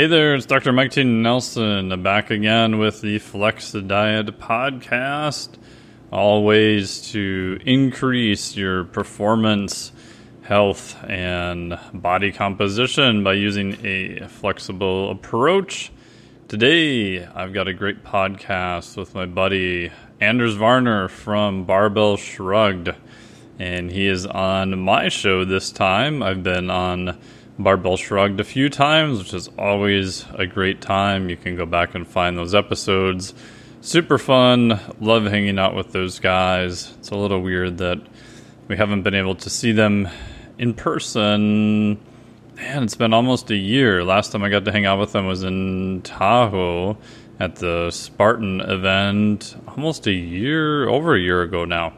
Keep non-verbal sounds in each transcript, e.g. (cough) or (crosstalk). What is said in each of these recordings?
Hey there, it's Dr. Mike T. Nelson back again with the Flex Diet podcast. All ways to increase your performance, health, and body composition by using a flexible approach. Today, I've got a great podcast with my buddy Anders Varner from Barbell Shrugged, and he is on my show this time. I've been on Barbell Shrugged a few times, which is always a great time. You can go back and find those episodes. Super fun. Love hanging out with those guys. It's a little weird that we haven't been able to see them in person. Man, it's been almost a year. Last time I got to hang out with them was in Tahoe at the Spartan event, almost a year, over a year ago now.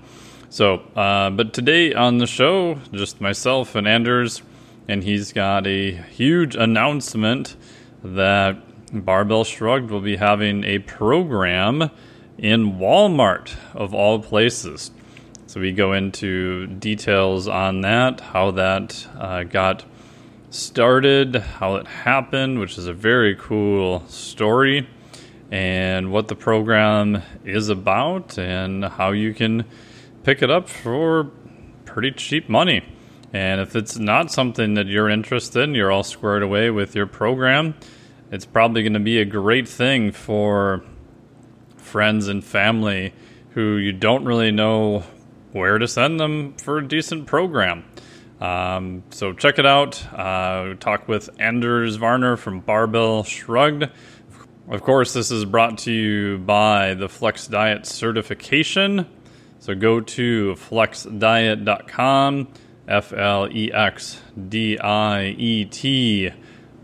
So, uh, but today on the show, just myself and Anders and he's got a huge announcement that Barbell Shrugged will be having a program in Walmart, of all places. So we go into details on that, how that uh, got started, how it happened, which is a very cool story, and what the program is about, and how you can pick it up for pretty cheap money. And if it's not something that you're interested in, you're all squared away with your program, it's probably going to be a great thing for friends and family who you don't really know where to send them for a decent program. Um, so check it out. Uh, talk with Anders Varner from Barbell Shrugged. Of course, this is brought to you by the Flex Diet certification. So go to flexdiet.com F L E X D I E T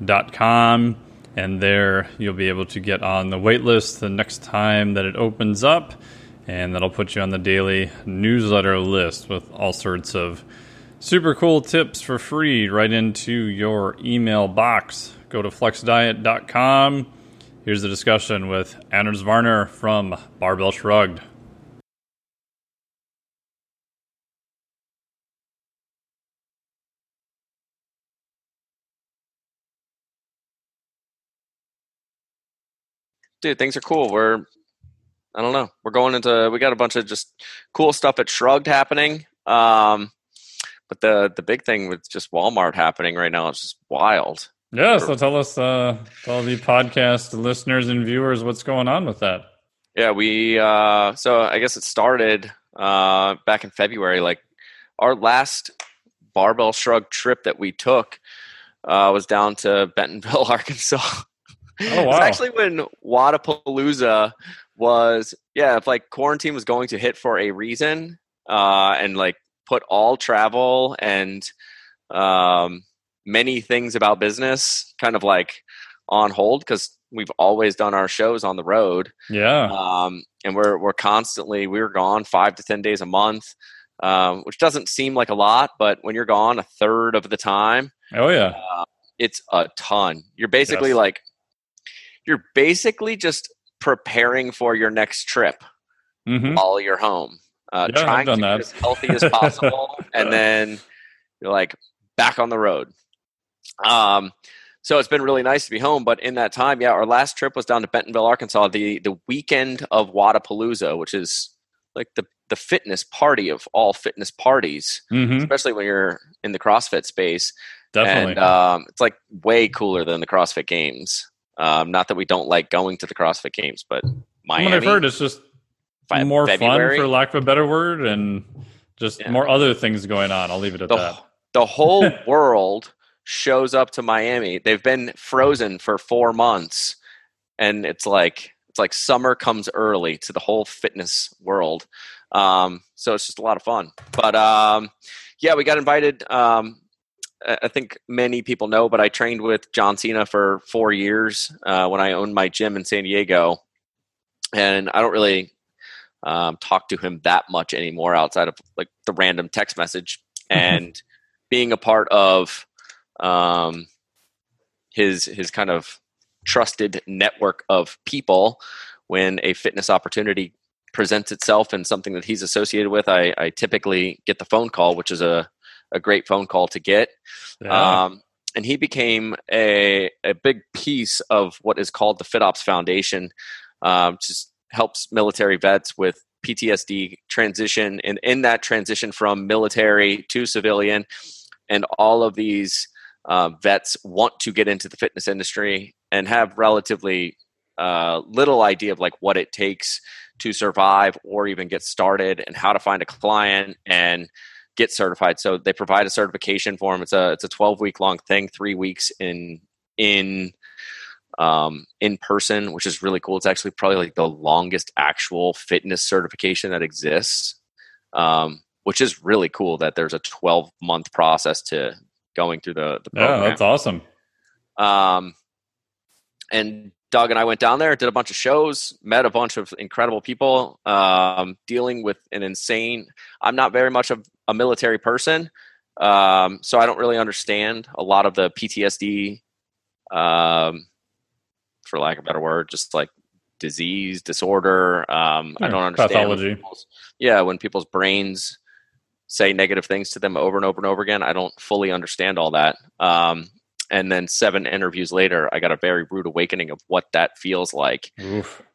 dot com. And there you'll be able to get on the wait list the next time that it opens up. And that'll put you on the daily newsletter list with all sorts of super cool tips for free right into your email box. Go to flexdiet.com. Here's the discussion with Anders Varner from Barbell Shrugged. Dude, things are cool. We're I don't know. We're going into we got a bunch of just cool stuff at Shrugged happening. Um, but the the big thing with just Walmart happening right now is just wild. Yeah, so tell us, uh, tell the podcast listeners and viewers what's going on with that. Yeah, we uh, so I guess it started uh, back in February. Like our last barbell shrug trip that we took uh, was down to Bentonville, (laughs) Arkansas. Oh wow! It's actually when Wodapalooza was yeah, if like quarantine was going to hit for a reason, uh, and like put all travel and um, many things about business kind of like on hold because we've always done our shows on the road. Yeah. Um, and we're we're constantly we are gone five to ten days a month, um, which doesn't seem like a lot, but when you're gone a third of the time, oh yeah, uh, it's a ton. You're basically yes. like you're basically just preparing for your next trip mm-hmm. while you're home. Uh, yeah, trying to be as healthy as possible, (laughs) and then you're like back on the road. Um, so it's been really nice to be home. But in that time, yeah, our last trip was down to Bentonville, Arkansas, the the weekend of Wodapalooza, which is like the the fitness party of all fitness parties, mm-hmm. especially when you're in the CrossFit space. Definitely, and um, it's like way cooler than the CrossFit Games. Um, not that we don't like going to the CrossFit Games, but Miami. What I've heard it's just more February. fun, for lack of a better word, and just yeah. more other things going on. I'll leave it at the, that. The whole (laughs) world shows up to Miami. They've been frozen for four months, and it's like it's like summer comes early to the whole fitness world. Um, so it's just a lot of fun. But um, yeah, we got invited. Um, I think many people know, but I trained with John Cena for four years uh, when I owned my gym in San Diego, and I don't really um, talk to him that much anymore outside of like the random text message. (laughs) And being a part of um, his his kind of trusted network of people when a fitness opportunity presents itself and something that he's associated with I, I typically get the phone call which is a a great phone call to get. Yeah. Um, and he became a, a big piece of what is called the FitOps Foundation, um, just helps military vets with PTSD transition and in that transition from military to civilian. And all of these uh, vets want to get into the fitness industry and have relatively uh, little idea of like what it takes to survive or even get started and how to find a client and get certified. So they provide a certification form. It's a it's a 12 week long thing, three weeks in in um, in person, which is really cool. It's actually probably like the longest actual fitness certification that exists, um, which is really cool that there's a 12 month process to going through the, the program. Yeah, that's awesome. Um, and Doug and I went down there, did a bunch of shows, met a bunch of incredible people, um, dealing with an insane. I'm not very much of a military person, um, so I don't really understand a lot of the PTSD, um, for lack of a better word, just like disease, disorder. Um, yeah, I don't understand. Pathology. When yeah, when people's brains say negative things to them over and over and over again, I don't fully understand all that. Um, and then seven interviews later i got a very rude awakening of what that feels like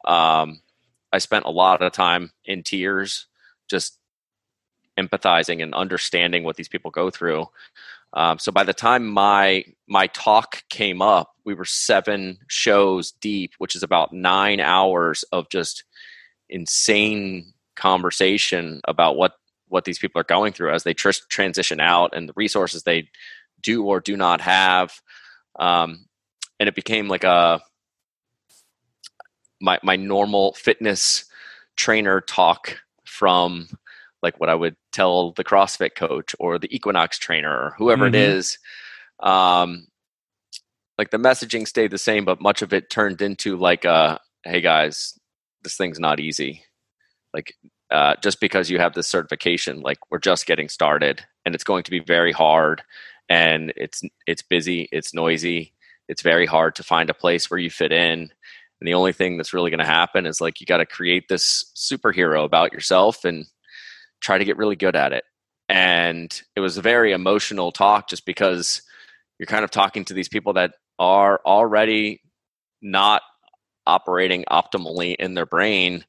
um, i spent a lot of time in tears just empathizing and understanding what these people go through um, so by the time my my talk came up we were seven shows deep which is about nine hours of just insane conversation about what what these people are going through as they tr- transition out and the resources they do or do not have. Um, and it became like a my my normal fitness trainer talk from like what I would tell the CrossFit coach or the Equinox trainer or whoever mm-hmm. it is. Um, like the messaging stayed the same, but much of it turned into like, a, "Hey guys, this thing's not easy. Like, uh, just because you have this certification, like we're just getting started, and it's going to be very hard and it's it's busy, it's noisy, it's very hard to find a place where you fit in. And the only thing that's really going to happen is like you got to create this superhero about yourself and try to get really good at it. And it was a very emotional talk just because you're kind of talking to these people that are already not operating optimally in their brain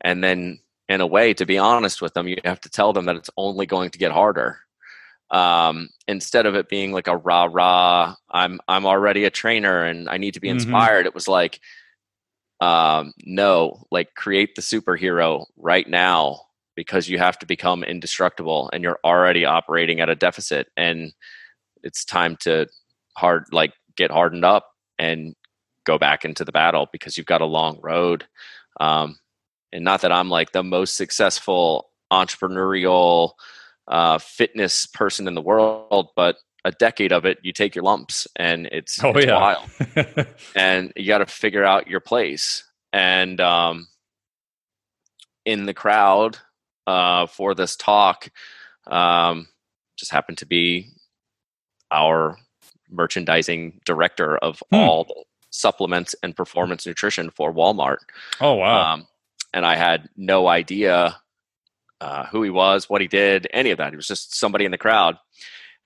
and then in a way to be honest with them you have to tell them that it's only going to get harder um, instead of it being like a rah rah i'm i'm already a trainer and i need to be mm-hmm. inspired mm-hmm. it was like um, no like create the superhero right now because you have to become indestructible and you're already operating at a deficit and it's time to hard like get hardened up and go back into the battle because you've got a long road um, and not that i'm like the most successful entrepreneurial uh, fitness person in the world, but a decade of it, you take your lumps, and it's, oh, it's yeah. wild. (laughs) and you got to figure out your place. And um, in the crowd uh, for this talk, um, just happened to be our merchandising director of hmm. all the supplements and performance nutrition for Walmart. Oh wow! Um, and I had no idea uh, who he was, what he did, any of that. He was just somebody in the crowd.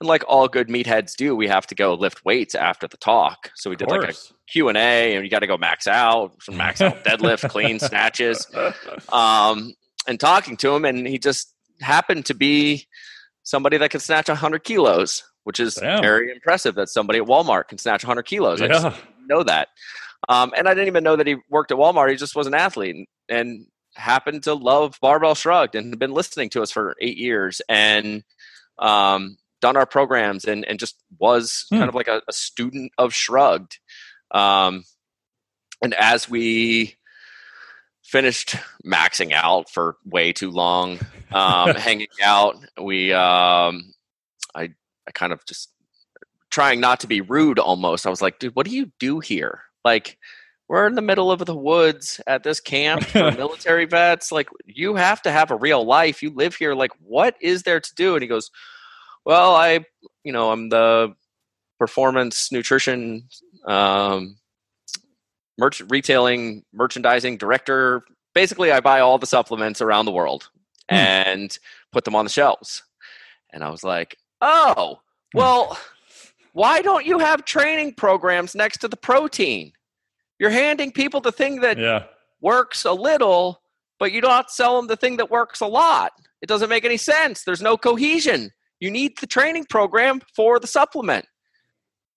And like all good meatheads do, we have to go lift weights after the talk. So we did like a Q and A, and you got to go max out, max out (laughs) deadlift, clean snatches, (laughs) um, and talking to him, and he just happened to be somebody that can snatch 100 kilos, which is Damn. very impressive. That somebody at Walmart can snatch 100 kilos. Yeah. I just know that. Um, and I didn't even know that he worked at Walmart. He just was an athlete, and happened to love Barbell Shrugged and had been listening to us for eight years and um, done our programs and, and just was hmm. kind of like a, a, student of Shrugged. Um, and as we finished maxing out for way too long, um, (laughs) hanging out, we, um, I, I kind of just trying not to be rude almost. I was like, dude, what do you do here? Like, we're in the middle of the woods at this camp for (laughs) military vets. Like, you have to have a real life. You live here. Like, what is there to do? And he goes, Well, I, you know, I'm the performance nutrition um, merch retailing merchandising director. Basically, I buy all the supplements around the world hmm. and put them on the shelves. And I was like, Oh, well why don't you have training programs next to the protein? You're handing people the thing that Yeah. works a little, but you don't sell them the thing that works a lot. It doesn't make any sense. There's no cohesion. You need the training program for the supplement.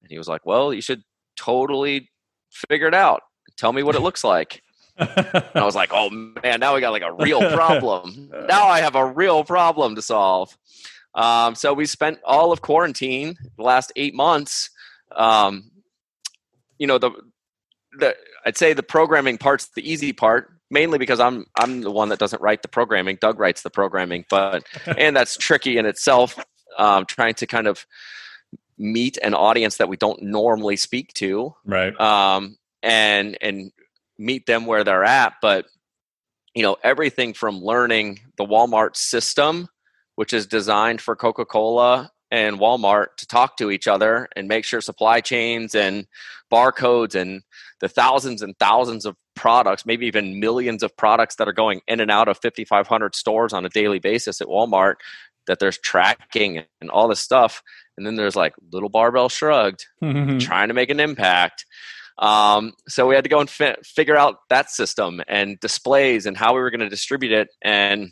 And he was like, Well, you should totally figure it out. Tell me what it looks like. And I was like, Oh man, now we got like a real problem. (laughs) now I have a real problem to solve. Um, so we spent all of quarantine, the last eight months. Um, you know, the the I'd say the programming part's the easy part, mainly because I'm I'm the one that doesn't write the programming. Doug writes the programming, but (laughs) and that's tricky in itself. Um, trying to kind of meet an audience that we don't normally speak to, right. um, and and meet them where they're at. But you know, everything from learning the Walmart system, which is designed for Coca Cola and Walmart to talk to each other and make sure supply chains and barcodes and the thousands and thousands of products, maybe even millions of products that are going in and out of 5,500 stores on a daily basis at Walmart, that there's tracking and all this stuff. And then there's like little barbell shrugged, (laughs) trying to make an impact. Um, so we had to go and fi- figure out that system and displays and how we were going to distribute it. And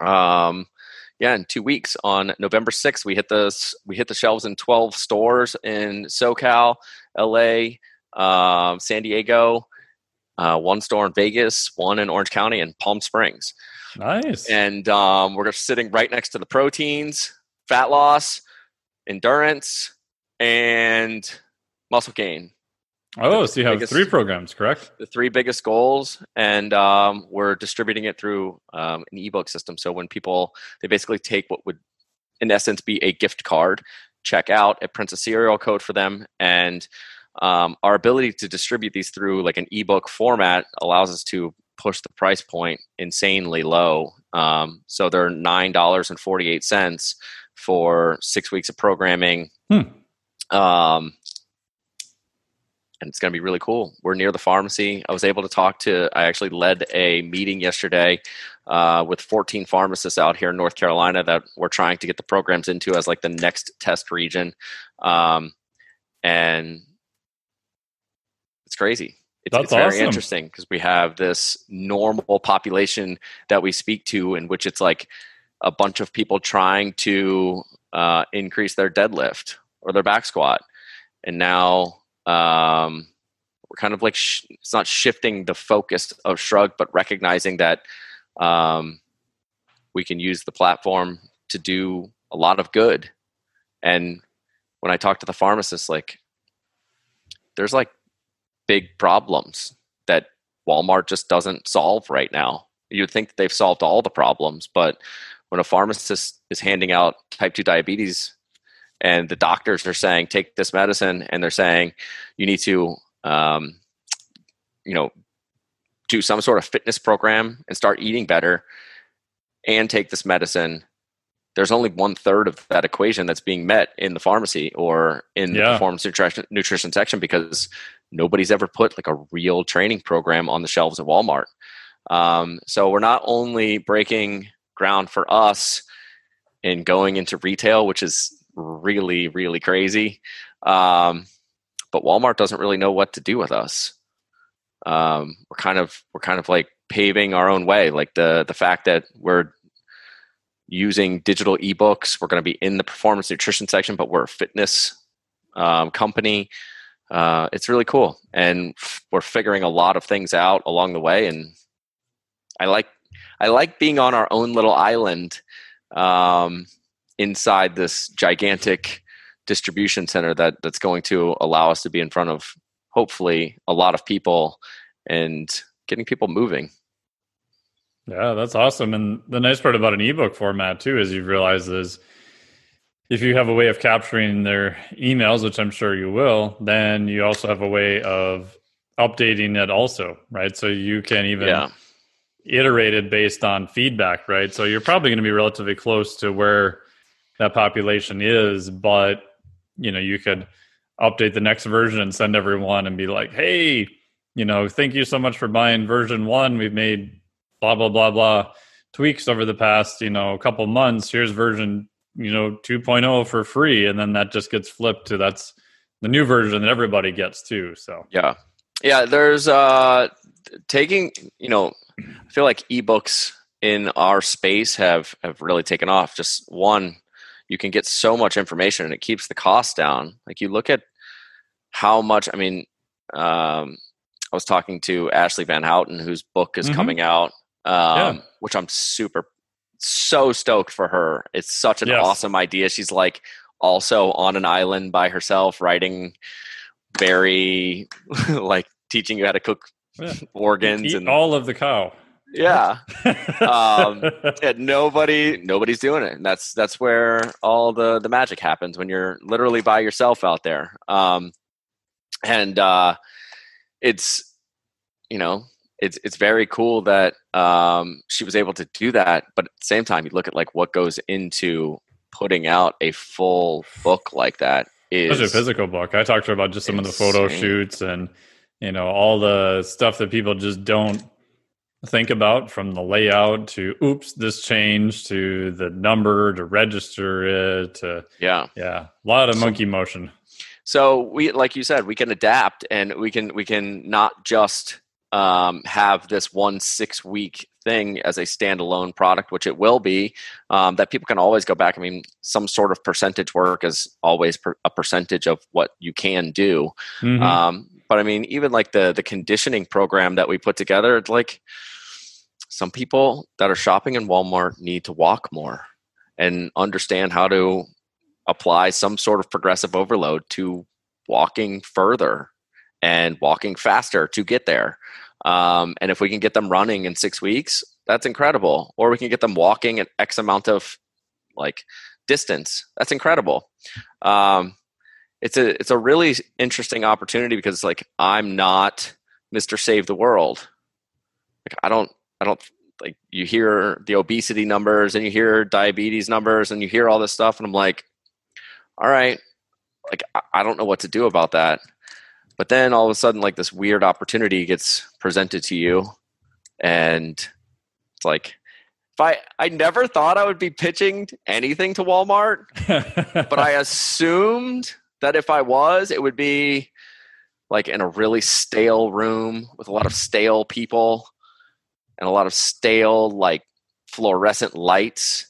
um, yeah, in two weeks on November 6th, we hit the we hit the shelves in 12 stores in SoCal, LA, um, San Diego, uh, one store in Vegas, one in Orange County, and Palm Springs. nice. And um, we're sitting right next to the proteins, fat loss, endurance, and muscle gain. Oh, so you have biggest- three programs, correct? The three biggest goals, and um, we're distributing it through um, an ebook system. So when people they basically take what would, in essence, be a gift card, check out, it prints a serial code for them, and um, our ability to distribute these through like an ebook format allows us to push the price point insanely low. Um, so they're nine dollars and forty eight cents for six weeks of programming. Hmm. And it's going to be really cool. We're near the pharmacy. I was able to talk to. I actually led a meeting yesterday uh, with 14 pharmacists out here in North Carolina that we're trying to get the programs into as like the next test region, um, and it's crazy. It's, That's it's very awesome. interesting because we have this normal population that we speak to, in which it's like a bunch of people trying to uh, increase their deadlift or their back squat, and now um, we're kind of like sh- it's not shifting the focus of Shrug, but recognizing that um, we can use the platform to do a lot of good. And when I talk to the pharmacist, like there's like big problems that Walmart just doesn't solve right now. You'd think they've solved all the problems, but when a pharmacist is handing out type 2 diabetes and the doctors are saying take this medicine and they're saying you need to um, you know do some sort of fitness program and start eating better and take this medicine. There's only one third of that equation that's being met in the pharmacy or in the performance nutrition, nutrition section because nobody's ever put like a real training program on the shelves at walmart. Um, so we're not only breaking ground for us in going into retail which is really really crazy. Um, but walmart doesn't really know what to do with us. Um, we're kind of we're kind of like paving our own way. Like the the fact that we're using digital ebooks we're going to be in the performance nutrition section but we're a fitness um, company. Uh, it's really cool. And f- we're figuring a lot of things out along the way. And i like i like being on our own little island. Um, inside this gigantic distribution center that that's going to allow us to be in front of hopefully a lot of people and getting people moving Yeah, that's awesome. And the nice part about an ebook format too is you've realized is if you have a way of capturing their emails, which I'm sure you will, then you also have a way of updating it also, right? So you can even yeah iterate it based on feedback, right? So you're probably going to be relatively close to where that population is, but you know, you could update the next version and send everyone and be like, "Hey, you know, thank you so much for buying version 1. We've made blah blah blah blah tweaks over the past, you know, a couple months. Here's version you know 2.0 for free and then that just gets flipped to that's the new version that everybody gets too so yeah yeah there's uh taking you know i feel like ebooks in our space have have really taken off just one you can get so much information and it keeps the cost down like you look at how much i mean um i was talking to Ashleigh VanHouten whose book is Mhm. coming out um Yeah. which i'm super so stoked for her it's such an Yes. awesome idea she's like also on an island by herself writing very (laughs) like teaching you how to cook Yeah. organs and all of the cow yeah. Um, (laughs) and nobody nobody's doing it. And that's that's where all the the magic happens when you're literally by yourself out there. Um and uh it's you know it's it's very cool that um she was able to do that but at the same time you look at like what goes into putting out a full book like that is Such a physical book. I talked to her about just some of the photo shoots and you know all the stuff that people just don't think about from the layout to oops this changed to the number to register it to yeah. Yeah a lot of monkey motion. So we like you said we can adapt and we can we can not just um, have this one six week thing as a standalone product which it will be um, that people can always go back. I mean some sort of percentage work is always per, a percentage of what you can do. Mhm. um, but i mean even like the the conditioning program that we put together it's like some people that are shopping in walmart need to walk more and understand how to apply some sort of progressive overload to walking further and walking faster to get there um, and if we can get them running in six weeks that's incredible or we can get them walking at x amount of like distance that's incredible um, it's a it's a really interesting opportunity because like I'm not Mr. Save the World. Like I don't I don't like you hear the obesity numbers and you hear diabetes numbers and you hear all this stuff and I'm like, all right, like I, don't know what to do about that. But then all of a sudden like this weird opportunity gets presented to you and it's like if I I never thought I would be pitching anything to Walmart but I (laughs) assumed that if I was, it would be like in a really stale room with a lot of stale people and a lot of stale, like fluorescent lights.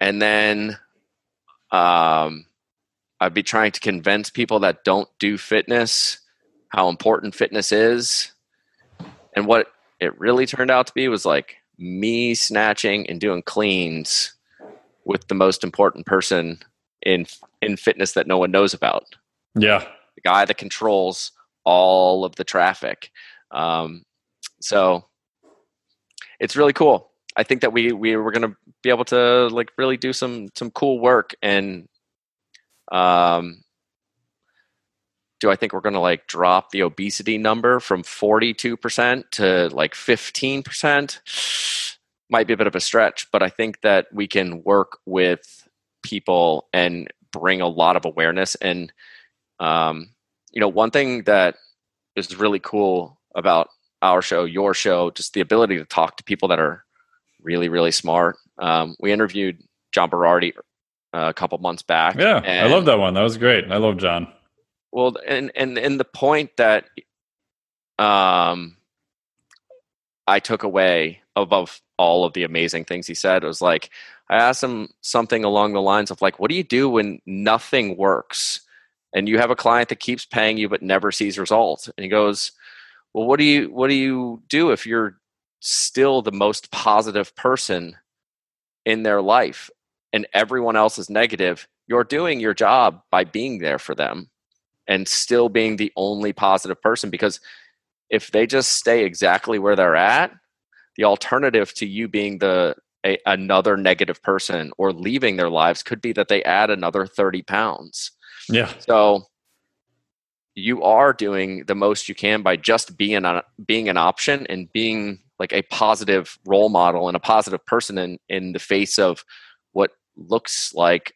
And then um, I'd be trying to convince people that don't do fitness how important fitness is. And what it really turned out to be was like me snatching and doing cleans with the most important person in in fitness that no one knows about yeah the guy that controls all of the traffic um, so it's really cool. I think that we we were going to be able to like really do some some cool work and um do i think we're going to like drop the obesity number from 42% to like 15% might be a bit of a stretch but i think that we can work with people and bring a lot of awareness and um, you know one thing that is really cool about our show your show just the ability to talk to people that are really really smart. Um, we interviewed john berardi uh, a couple months back. Yeah i love that one. That was great. I love john. Well and and and the point that um i took away above all of the amazing things he said was like i asked him something along the lines of like what do you do when nothing works and you have a client that keeps paying you but never sees results? And he goes well what do you what do you do if you're still the most positive person in their life and everyone else is negative? You're doing your job by being there for them and still being the only positive person because if they just stay exactly where they're at the alternative to you being the a, another negative person or leaving their lives could be that they add another 30 pounds. Yeah. So you are doing the most you can by just being a, being an option and being like a positive role model and a positive person in in the face of what looks like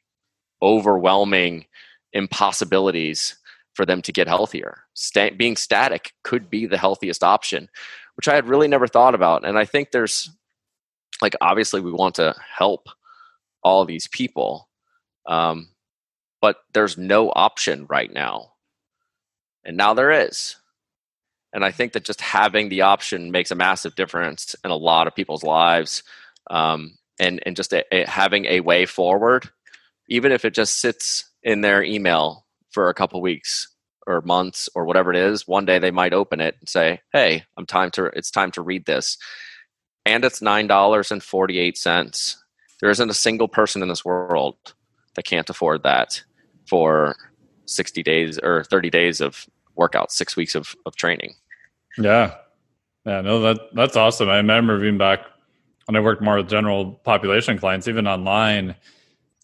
overwhelming impossibilities for them to get healthier. Sta- being static could be the healthiest option, which I had really never thought about. And I think there's like obviously we want to help all these people. Um, but there's no option right now. And now there is. And I think that just having the option makes a massive difference in a lot of people's lives. Um, and, and just a, a, having a way forward, even if it just sits in their email for a couple weeks or months or whatever it is, one day they might open it and say, Hey, I'm time to, it's time to read this. And it's $9.48. There isn't a single person in this world that can't afford that for 60 days or 30 days of workout, six weeks of, of training. Yeah. Yeah, no, that that's awesome. I remember being back when I worked more with general population clients, even online.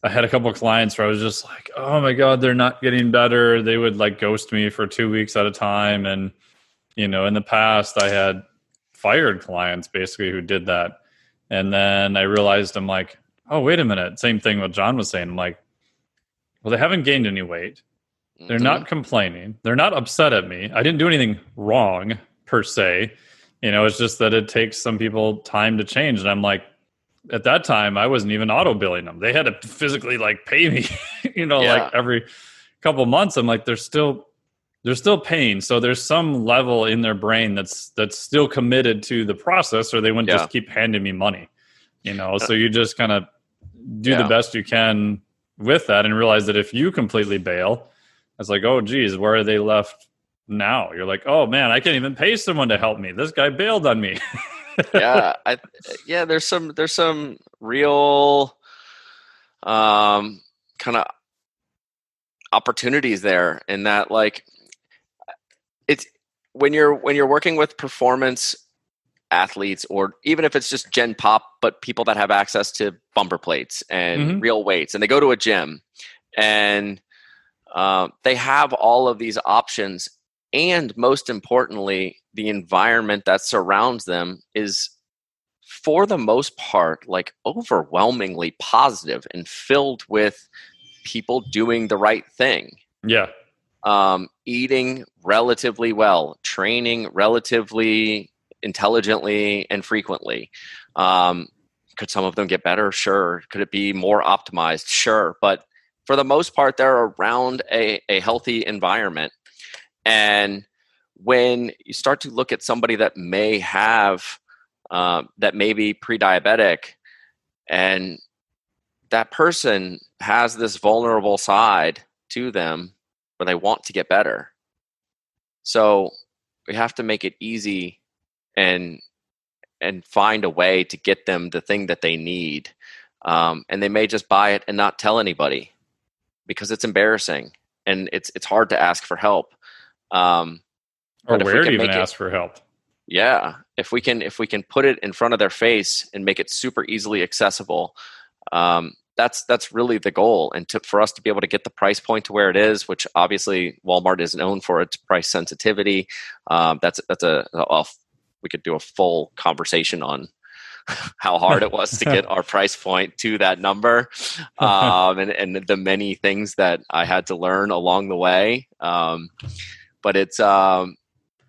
I had a couple of clients where I was just like, "Oh my god, they're not getting better." They would like ghost me for two weeks at a time, and you know, in the past, I had fired clients basically who did that, and then I realized I'm like, "Oh, wait a minute." Same thing what John was saying. I'm like, "Well, they haven't gained any weight. They're mm-hmm. not complaining. They're not upset at me. I didn't do anything wrong per se. You know, it's just that it takes some people time to change. And I'm like, at that time, I wasn't even auto billing them. They had to physically like pay me, (laughs) you know, yeah. like every couple months. I'm like, they're still they're still paying. So there's some level in their brain that's that's still committed to the process, or they wouldn't yeah. just keep handing me money. You know, so you just kind of do yeah. the best you can with that and realize that if you completely bail, it's like, oh geez, where are they left now? You're like, oh man, I can't even pay someone to help me. This guy bailed on me. (laughs) yeah, I, yeah. There's some there's some real um, kind of opportunities there in that like it's when you're when you're working with performance athletes or even if it's just gen pop but people that have access to bumper plates and mm-hmm. real weights and they go to a gym and uh, they have all of these options and most importantly the environment that surrounds them is for the most part like overwhelmingly positive and filled with people doing the right thing. Yeah. Um, eating relatively well training relatively intelligently and frequently. Um, could some of them get better? Sure. Could it be more optimized? Sure. But for the most part, they're around a, a healthy environment. And when you start to look at somebody that may have, um, that may be pre diabetic, and that person has this vulnerable side to them where they want to get better. So we have to make it easy and and find a way to get them the thing that they need. Um, and they may just buy it and not tell anybody because it's embarrassing and it's it's hard to ask for help. Um, or where to even ask for help. Yeah, if we can if we can put it in front of their face and make it super easily accessible, um, that's that's really the goal. And to, for us to be able to get the price point to where it is, which obviously Walmart is known for its price sensitivity, um, that's that's a, a, we could do a full conversation on (laughs) how hard it was to (laughs) get our price point to that number (laughs) um, and, and the many things that I had to learn along the way. Um, but it's um,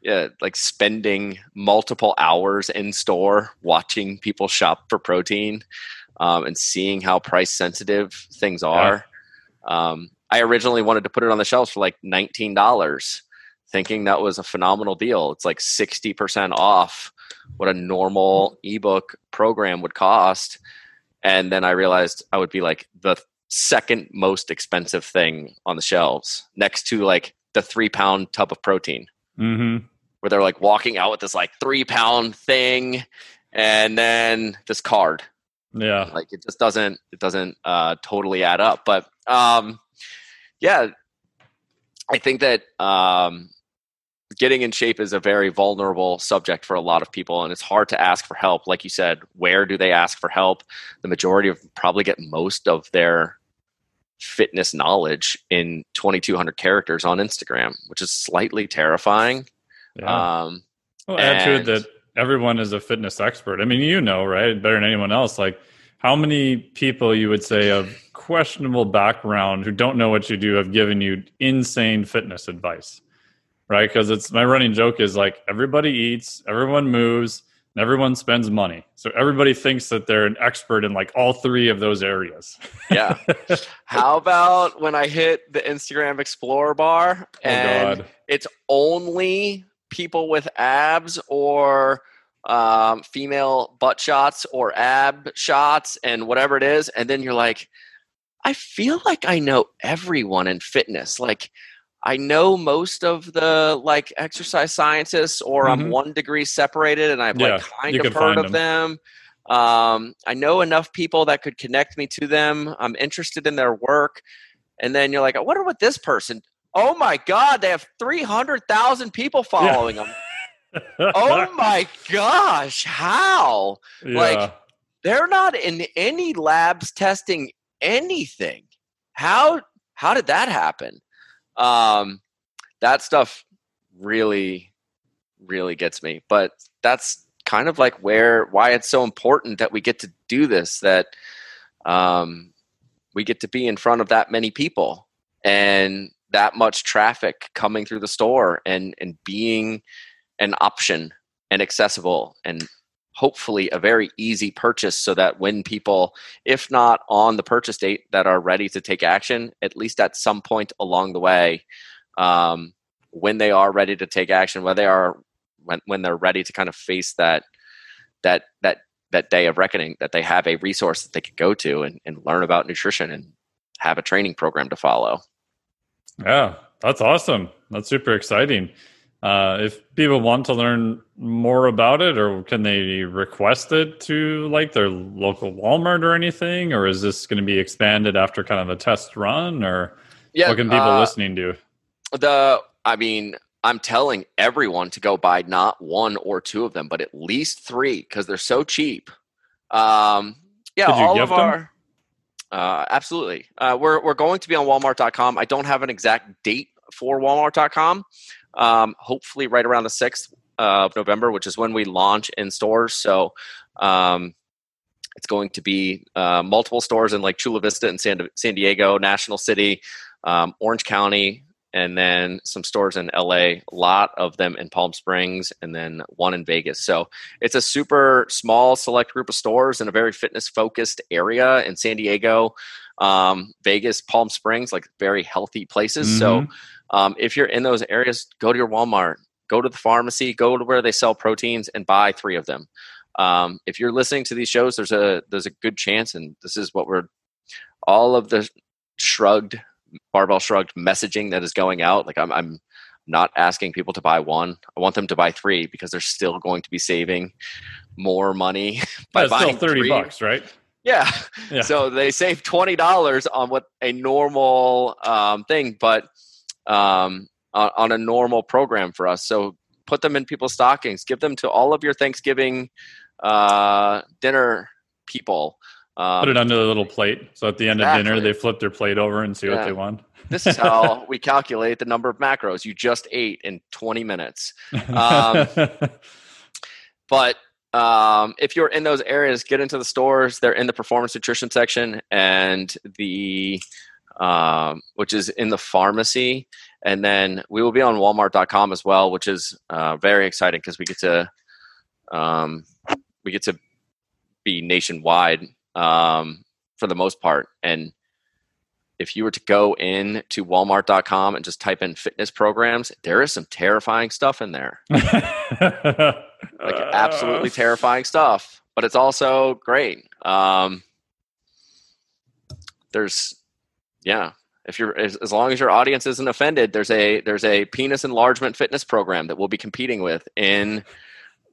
yeah, like spending multiple hours in store watching people shop for protein um, and seeing how price sensitive things are. Yeah. Um, I originally wanted to put it on the shelves for like $19 thinking that was a phenomenal deal. It's like 60% off what a normal ebook program would cost. And then I realized I would be like the second most expensive thing on the shelves next to like the three pound tub of protein. Mm-hmm. Where they're like walking out with this like three pound thing and then this card. Yeah. Like it just doesn't, it doesn't uh, totally add up. But um, yeah, I think that um, getting in shape is a very vulnerable subject for a lot of people and it's hard to ask for help. Like you said where do they ask for help? The majority of probably get most of their fitness knowledge in 2200 characters on instagram which is slightly terrifying. Yeah. um well, add to it that everyone is a fitness expert. I mean you know right? Better than anyone else. Like how many people you would say of questionable background who don't know what you do have given you insane fitness advice right? Because it's my running joke is like everybody eats, everyone moves, and everyone spends money. So everybody thinks that they're an expert in like all three of those areas. (laughs) Yeah. How about when I hit the Instagram Explorer bar oh and God. it's only people with abs or um, female butt shots or ab shots and whatever it is. And then you're like, I feel like I know everyone in fitness. Like, I know most of the like exercise scientists, or I'm Mhm. one degree separated, and I've Yeah, like kind of heard of them. Um, I know enough people that could connect me to them. I'm interested in their work, and then you're like, I wonder what this person. Oh my God, they have three hundred thousand people following them. oh (laughs) my gosh, how? like, They're not in any labs testing anything. How how did that happen? Um, that stuff really, really gets me. But that's kind of like where why it's so important that we get to do this. That um, we get to be in front of that many people and that much traffic coming through the store and and being an option and accessible and hopefully a very easy purchase so that when people if not on the purchase date that are ready to take action at least at some point along the way um, when they are ready to take action when they are when, when they're ready to kind of face that that that that day of reckoning that they have a resource that they can go to and, and learn about nutrition and have a training program to follow Yeah, that's awesome. That's super exciting. Uh, if people want to learn more about it, or can they request it to like their local Walmart or anything, or is this going to be expanded after kind of a test run, or yeah what can people uh, listening do? the i mean i'm telling everyone to go buy not one or two of them but at least three because they're so cheap. Um yeah all of them? our uh absolutely. Uh we're we're going to be on walmart.com i don't have an exact date for walmart.com um hopefully right around the 6th of november which is when we launch in stores so um it's going to be uh, multiple stores in like Chula Vista and San, San Diego, National City, um, Orange County, and then some stores in LA, a lot of them in Palm Springs, and then one in Vegas. So it's a super small, select group of stores in a very fitness focused area in San Diego, um, Vegas, Palm Springs, like very healthy places. So um, if you're in those areas, go to your Walmart, go to the pharmacy, go to where they sell proteins, and buy three of them. Um, if you're listening to these shows, there's a there's a good chance, and this is what we're all of the shrugged barbell shrugged messaging that is going out. Like I'm I'm not asking people to buy one. I want them to buy three because they're still going to be saving more money (laughs) by That's still buying thirty three. bucks, right? Yeah. Yeah. So they save twenty dollars on what a normal um, thing, but um, on, on a normal program for us. So put them in people's stockings. Give them to all of your Thanksgiving uh, dinner people. Um, Put it under the little plate. So at the end of dinner, they flip their plate over and see Yeah. what they want. this is how (laughs) we calculate the number of macros you just ate in 20 minutes. (laughs) Um, But um, if you're in those areas, get into the stores. They're in the performance nutrition section and the um, which is in the pharmacy. And then we will be on Walmart.com as well, which is uh, very exciting because we get to um, we get to be nationwide um, for the most part. And if you were to go in to Walmart.com and just type in fitness programs, there is some terrifying stuff in there (laughs) like absolutely terrifying stuff but it's also great um there's yeah if you're as, as long as your audience isn't offended there's a there's a penis enlargement fitness program that we'll be competing with in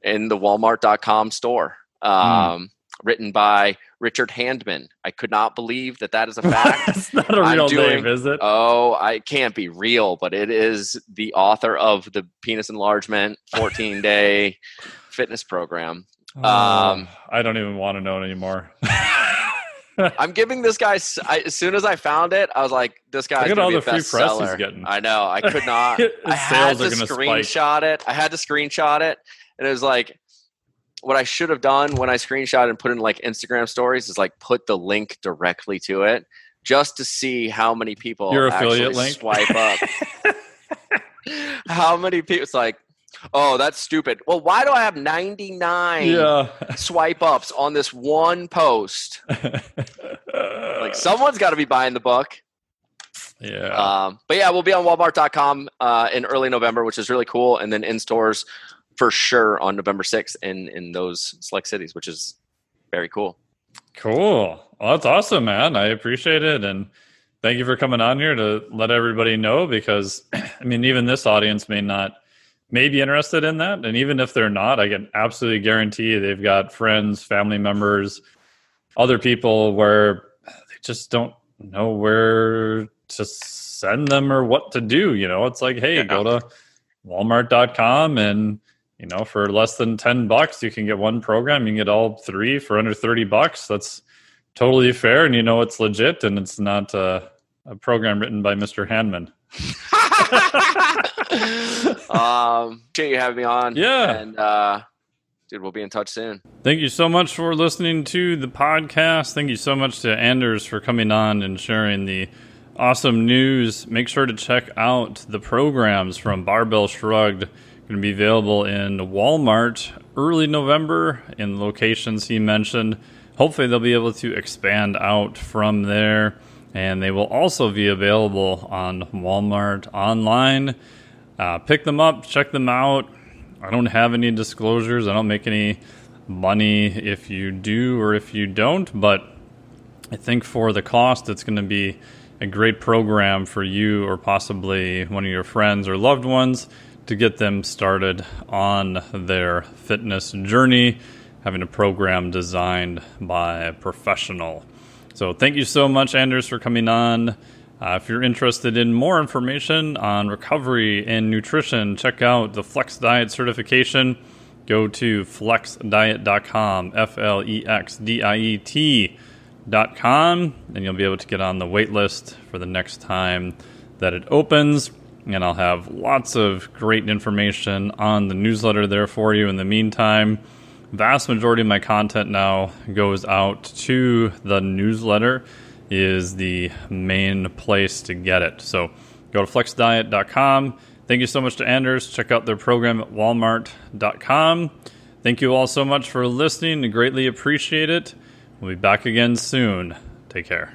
in the walmart.com store um written by richard handman i could not believe that that is a (laughs) fact That's not a real doing- name, is it? Oh, I can't be real, but it is the author of the penis enlargement 14 day (laughs) fitness program. um, Oh, I don't even want to know anymore. (laughs) (laughs) I'm giving this guy, I, as soon as I found it, I was like, this guy's Look at going all to the be free press he's bestseller. getting. I know. I could not. (laughs) I had to gonna spike. screenshot it. I had to screenshot it. And it was like, what I should have done when I screenshot and put in like Instagram stories is like put the link directly to it just to see how many people Your affiliate link? swipe up. (laughs) how many people? It's like Oh, that's stupid. Well, why do I have 99 Yeah. swipe ups on this one post? (laughs) Like someone's got to be buying the book. yeah. Um, but yeah, we'll be on Walmart.com uh, in early November, which is really cool, and then in stores for sure on November 6th in in those select cities, which is very cool. Cool. Well, that's awesome, man. I appreciate it. And thank you for coming on here to let everybody know because, (clears throat) I mean, even this audience may not, may be interested in that. And even if they're not, I can absolutely guarantee they've got friends, family members, other people where they just don't know where to send them or what to do. You know, it's like, hey, Yeah. go to walmart.com and you know for less than 10 bucks you can get one program you can get all three for under 30 bucks that's totally fair and you know it's legit and it's not uh, a program written by mr hanman (laughs) um, appreciate you having me on. Yeah. and uh, dude, we'll be in touch soon. thank you so much for listening to the podcast thank you so much to anders for coming on and sharing the awesome news make sure to check out the programs from barbell shrugged going to be available in walmart early november in locations he mentioned hopefully they'll be able to expand out from there and they will also be available on walmart online. Uh, pick them up check them out. I don't have any disclosures. I don't make any money if you do or if you don't but I think for the cost, it's going to be a great program for you or possibly one of your friends or loved ones to get them started on their fitness journey, having a program designed by a professional. So, thank you so much, Anders, for coming on. Uh, if you're interested in more information on recovery and nutrition, check out the Flex Diet certification. Go to flexdiet.com, F L E X D I E T.com, and you'll be able to get on the wait list for the next time that it opens and i'll have lots of great information on the newsletter there for you in the meantime vast majority of my content now goes out to the newsletter is the main place to get it. So go to flexdiet.com thank you so much to anders. Check out their program at walmart.com thank you all so much for listening. I greatly appreciate it. We'll be back again soon. Take care.